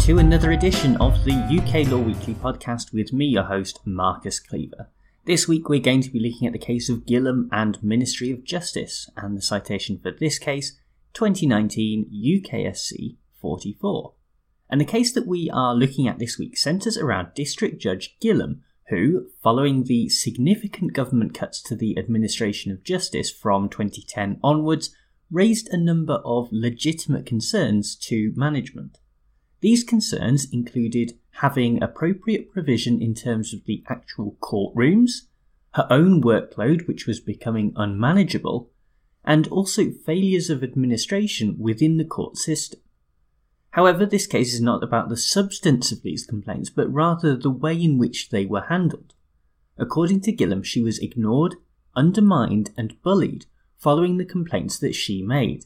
to another edition of the UK Law Weekly podcast with me, your host, Marcus Cleaver. This week we're going to be looking at the case of Gilham and Ministry of Justice, and the citation for this case, 2019 UKSC 44. And the case that we are looking at this week centres around District Judge Gilham, who, following the significant government cuts to the administration of justice from 2010 onwards, raised a number of legitimate concerns to management. These concerns included having appropriate provision in terms of the actual courtrooms, her own workload, which was becoming unmanageable, and also failures of administration within the court system. However, this case is not about the substance of these complaints, but rather the way in which they were handled. According to Gilham, she was ignored, undermined, and bullied following the complaints that she made.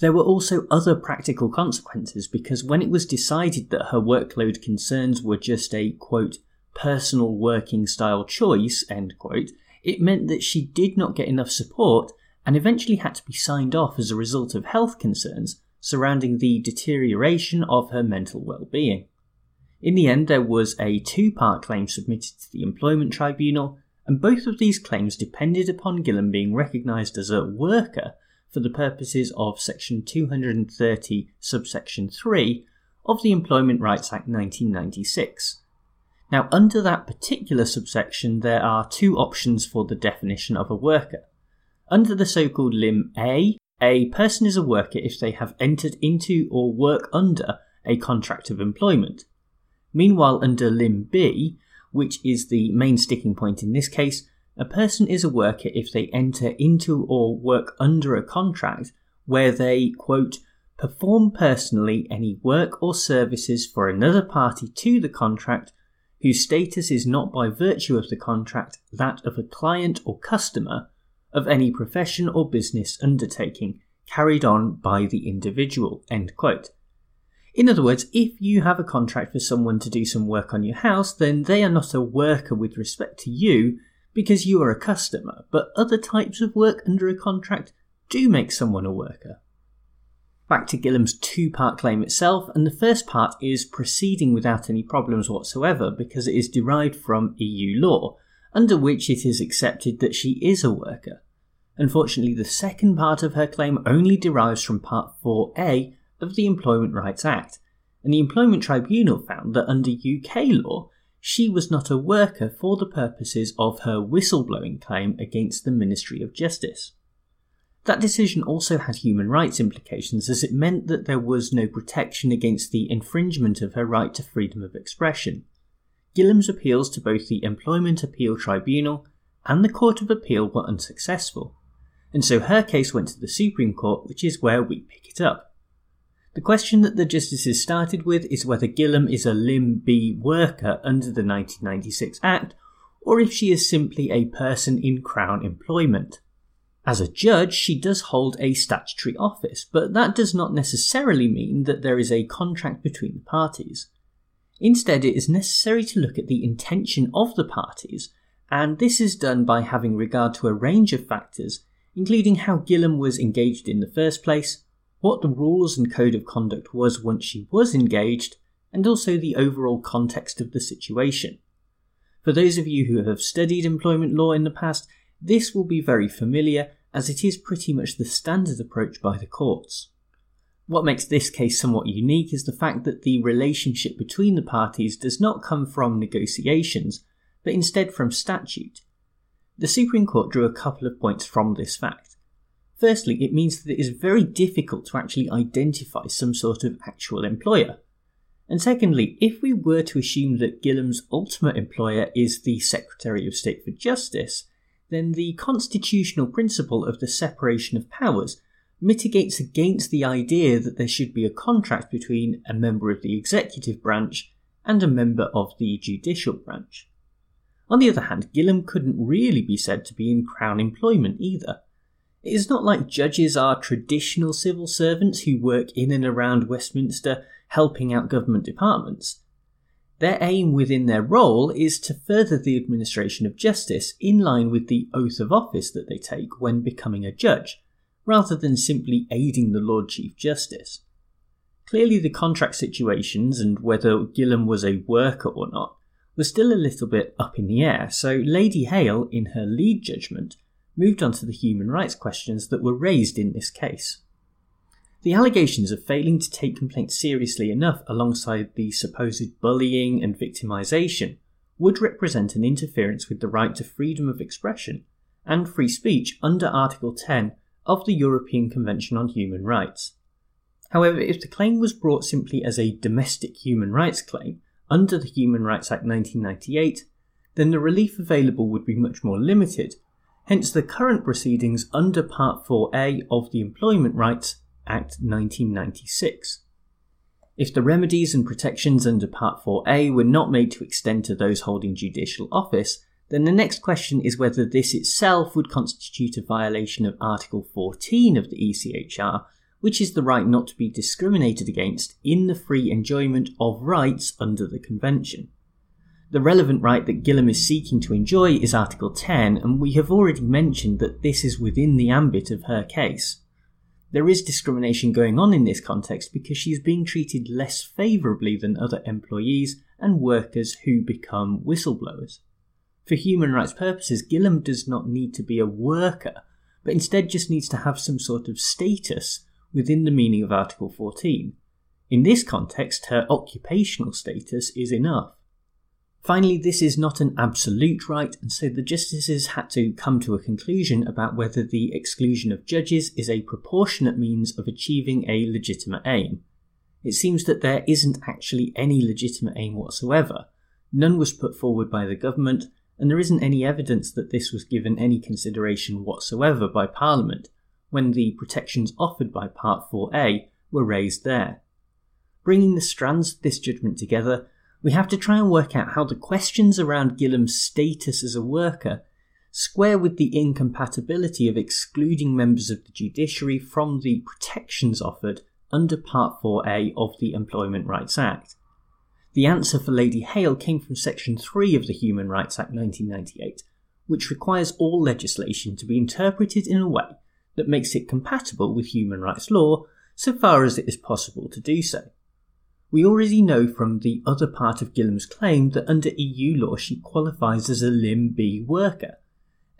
There were also other practical consequences because when it was decided that her workload concerns were just a quote, personal working style choice, end quote, it meant that she did not get enough support and eventually had to be signed off as a result of health concerns surrounding the deterioration of her mental well-being. In the end, there was a two-part claim submitted to the Employment Tribunal, and both of these claims depended upon Gilham being recognised as a worker for the purposes of Section 230, subsection 3 of the Employment Rights Act 1996. Now, under that particular subsection, there are two options for the definition of a worker. Under the so called Limb A, a person is a worker if they have entered into or work under a contract of employment. Meanwhile, under Limb B, which is the main sticking point in this case, a person is a worker if they enter into or work under a contract where they, quote, perform personally any work or services for another party to the contract whose status is not by virtue of the contract that of a client or customer of any profession or business undertaking carried on by the individual. In other words, if you have a contract for someone to do some work on your house, then they are not a worker with respect to you because you are a customer, but other types of work under a contract do make someone a worker. Back to Gilham's two part claim itself, and the first part is proceeding without any problems whatsoever because it is derived from EU law, under which it is accepted that she is a worker. Unfortunately, the second part of her claim only derives from Part 4A of the Employment Rights Act, and the Employment Tribunal found that under UK law, she was not a worker for the purposes of her whistleblowing claim against the Ministry of Justice. That decision also had human rights implications as it meant that there was no protection against the infringement of her right to freedom of expression. Gilham's appeals to both the Employment Appeal Tribunal and the Court of Appeal were unsuccessful, and so her case went to the Supreme Court, which is where we pick it up. The question that the justices started with is whether Gilham is a Limb B worker under the 1996 Act, or if she is simply a person in Crown employment. As a judge, she does hold a statutory office, but that does not necessarily mean that there is a contract between the parties. Instead, it is necessary to look at the intention of the parties, and this is done by having regard to a range of factors, including how Gilham was engaged in the first place, what the rules and code of conduct was once she was engaged, and also the overall context of the situation. For those of you who have studied employment law in the past, this will be very familiar as it is pretty much the standard approach by the courts. What makes this case somewhat unique is the fact that the relationship between the parties does not come from negotiations, but instead from statute. The Supreme Court drew a couple of points from this fact. Firstly, it means that it is very difficult to actually identify some sort of actual employer. And secondly, if we were to assume that Gilham's ultimate employer is the Secretary of State for Justice, then the constitutional principle of the separation of powers mitigates against the idea that there should be a contract between a member of the executive branch and a member of the judicial branch. On the other hand, Gilham couldn't really be said to be in Crown employment either. It is not like judges are traditional civil servants who work in and around Westminster helping out government departments. Their aim within their role is to further the administration of justice in line with the oath of office that they take when becoming a judge, rather than simply aiding the Lord Chief Justice. Clearly, the contract situations and whether Gilham was a worker or not was still a little bit up in the air, so Lady Hale, in her lead judgment, moved on to the human rights questions that were raised in this case. The allegations of failing to take complaints seriously enough alongside the supposed bullying and victimisation would represent an interference with the right to freedom of expression and free speech under Article 10 of the European Convention on Human Rights. However, if the claim was brought simply as a domestic human rights claim under the Human Rights Act 1998, then the relief available would be much more limited, hence the current proceedings under Part 4A of the Employment Rights Act 1996. If the remedies and protections under Part 4A were not made to extend to those holding judicial office, then the next question is whether this itself would constitute a violation of Article 14 of the ECHR, which is the right not to be discriminated against in the free enjoyment of rights under the Convention. The relevant right that Gilham is seeking to enjoy is Article 10, and we have already mentioned that this is within the ambit of her case. There is discrimination going on in this context because she is being treated less favourably than other employees and workers who become whistleblowers. For human rights purposes, Gilham does not need to be a worker, but instead just needs to have some sort of status within the meaning of Article 14. In this context, her occupational status is enough. Finally, this is not an absolute right, and so the justices had to come to a conclusion about whether the exclusion of judges is a proportionate means of achieving a legitimate aim. It seems that there isn't actually any legitimate aim whatsoever. None was put forward by the government, and there isn't any evidence that this was given any consideration whatsoever by Parliament when the protections offered by Part 4A were raised there. Bringing the strands of this judgment together, we have to try and work out how the questions around Gilham's status as a worker square with the incompatibility of excluding members of the judiciary from the protections offered under Part 4A of the Employment Rights Act. The answer for Lady Hale came from Section 3 of the Human Rights Act 1998, which requires all legislation to be interpreted in a way that makes it compatible with human rights law so far as it is possible to do so. We already know from the other part of Gilham's claim that under EU law she qualifies as a Limb B worker,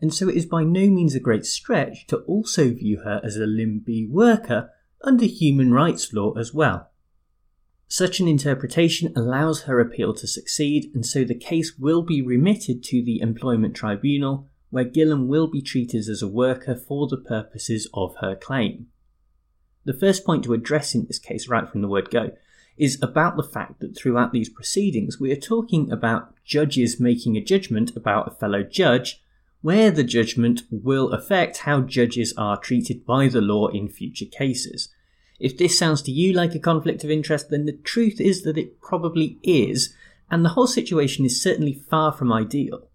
and so it is by no means a great stretch to also view her as a Limb B worker under human rights law as well. Such an interpretation allows her appeal to succeed, and so the case will be remitted to the Employment Tribunal, where Gilham will be treated as a worker for the purposes of her claim. The first point to address in this case, right from the word go, is about the fact that throughout these proceedings we are talking about judges making a judgment about a fellow judge, where the judgment will affect how judges are treated by the law in future cases. If this sounds to you like a conflict of interest, then the truth is that it probably is, and the whole situation is certainly far from ideal.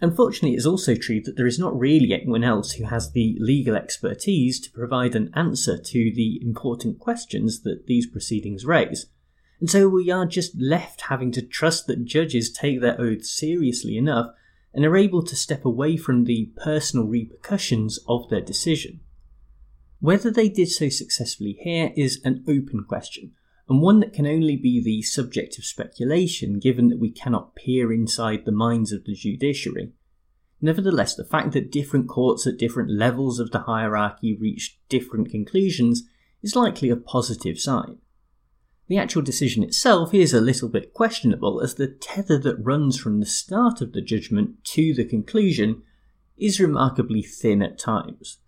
Unfortunately, it is also true that there is not really anyone else who has the legal expertise to provide an answer to the important questions that these proceedings raise. And so we are just left having to trust that judges take their oaths seriously enough and are able to step away from the personal repercussions of their decision. Whether they did so successfully here is an open question, and one that can only be the subject of speculation given that we cannot peer inside the minds of the judiciary. Nevertheless, the fact that different courts at different levels of the hierarchy reached different conclusions is likely a positive sign. The actual decision itself is a little bit questionable, as the tether that runs from the start of the judgment to the conclusion is remarkably thin at times.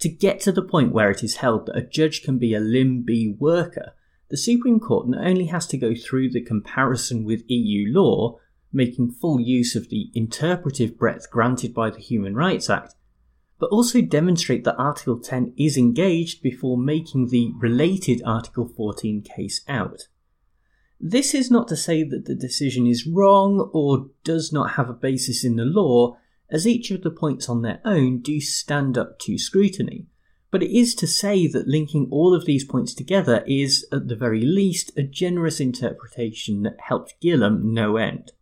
To get to the point where it is held that a judge can be a Limb B worker the Supreme Court not only has to go through the comparison with EU law, making full use of the interpretive breadth granted by the Human Rights Act, but also demonstrate that Article 10 is engaged before making the related Article 14 case out. This is not to say that the decision is wrong or does not have a basis in the law, as each of the points on their own do stand up to scrutiny. But it is to say that linking all of these points together is, at the very least, a generous interpretation that helped Gilham no end.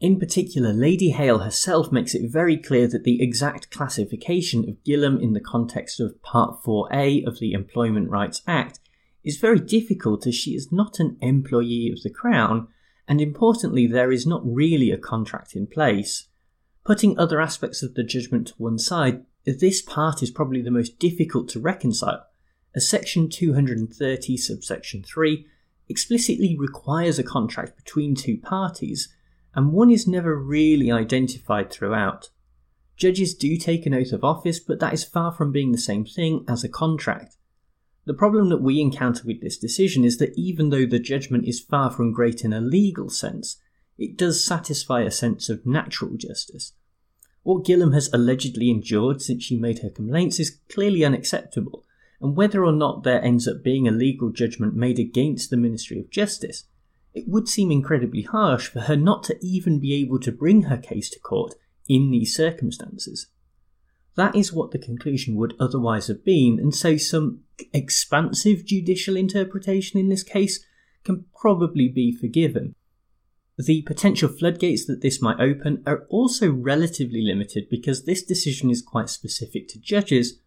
In particular, Lady Hale herself makes it very clear that the exact classification of Gilham in the context of Part 4A of the Employment Rights Act is very difficult as she is not an employee of the Crown, and importantly, there is not really a contract in place. Putting other aspects of the judgment to one side, this part is probably the most difficult to reconcile, as Section 230, subsection 3, explicitly requires a contract between two parties, and one is never really identified throughout. Judges do take an oath of office, but that is far from being the same thing as a contract. The problem that we encounter with this decision is that even though the judgment is far from great in a legal sense, it does satisfy a sense of natural justice. What Gilham has allegedly endured since she made her complaints is clearly unacceptable, and whether or not there ends up being a legal judgment made against the Ministry of Justice, it would seem incredibly harsh for her not to even be able to bring her case to court in these circumstances. That is what the conclusion would otherwise have been, and so some expansive judicial interpretation in this case can probably be forgiven. The potential floodgates that this might open are also relatively limited because this decision is quite specific to judges,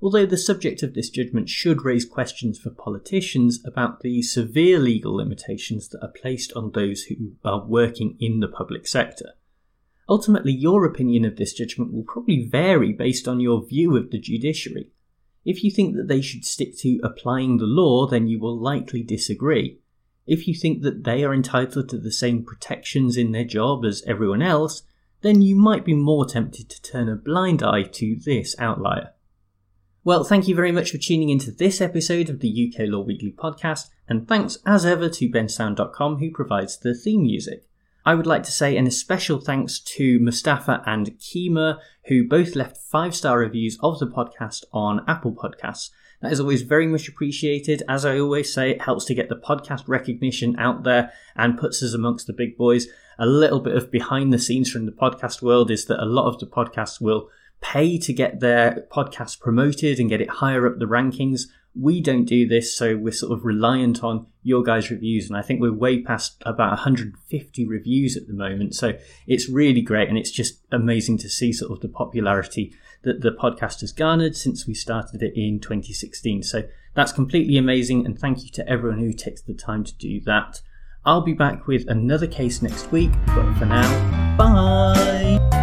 although the subject of this judgment should raise questions for politicians about the severe legal limitations that are placed on those who are working in the public sector. Ultimately, your opinion of this judgment will probably vary based on your view of the judiciary. If you think that they should stick to applying the law, then you will likely disagree. If you think that they are entitled to the same protections in their job as everyone else, then you might be more tempted to turn a blind eye to this outlier. Well, thank you very much for tuning into this episode of the UK Law Weekly podcast, and thanks as ever to bensound.com who provides the theme music. I would like to say an especial thanks to Mustafa and Kima, who both left five star reviews of the podcast on Apple Podcasts. That is always very much appreciated. As I always say, it helps to get the podcast recognition out there and puts us amongst the big boys. A little bit of behind the scenes from the podcast world is that a lot of the podcasts will pay to get their podcast promoted and get it higher up the rankings. We don't do this, so we're sort of reliant on your guys' reviews, and I think we're way past about 150 reviews at the moment. So it's really great, and it's just amazing to see sort of the popularity that the podcast has garnered since we started it in 2016. So that's completely amazing, and thank you to everyone who takes the time to do that. I'll be back with another case next week, but for now, bye!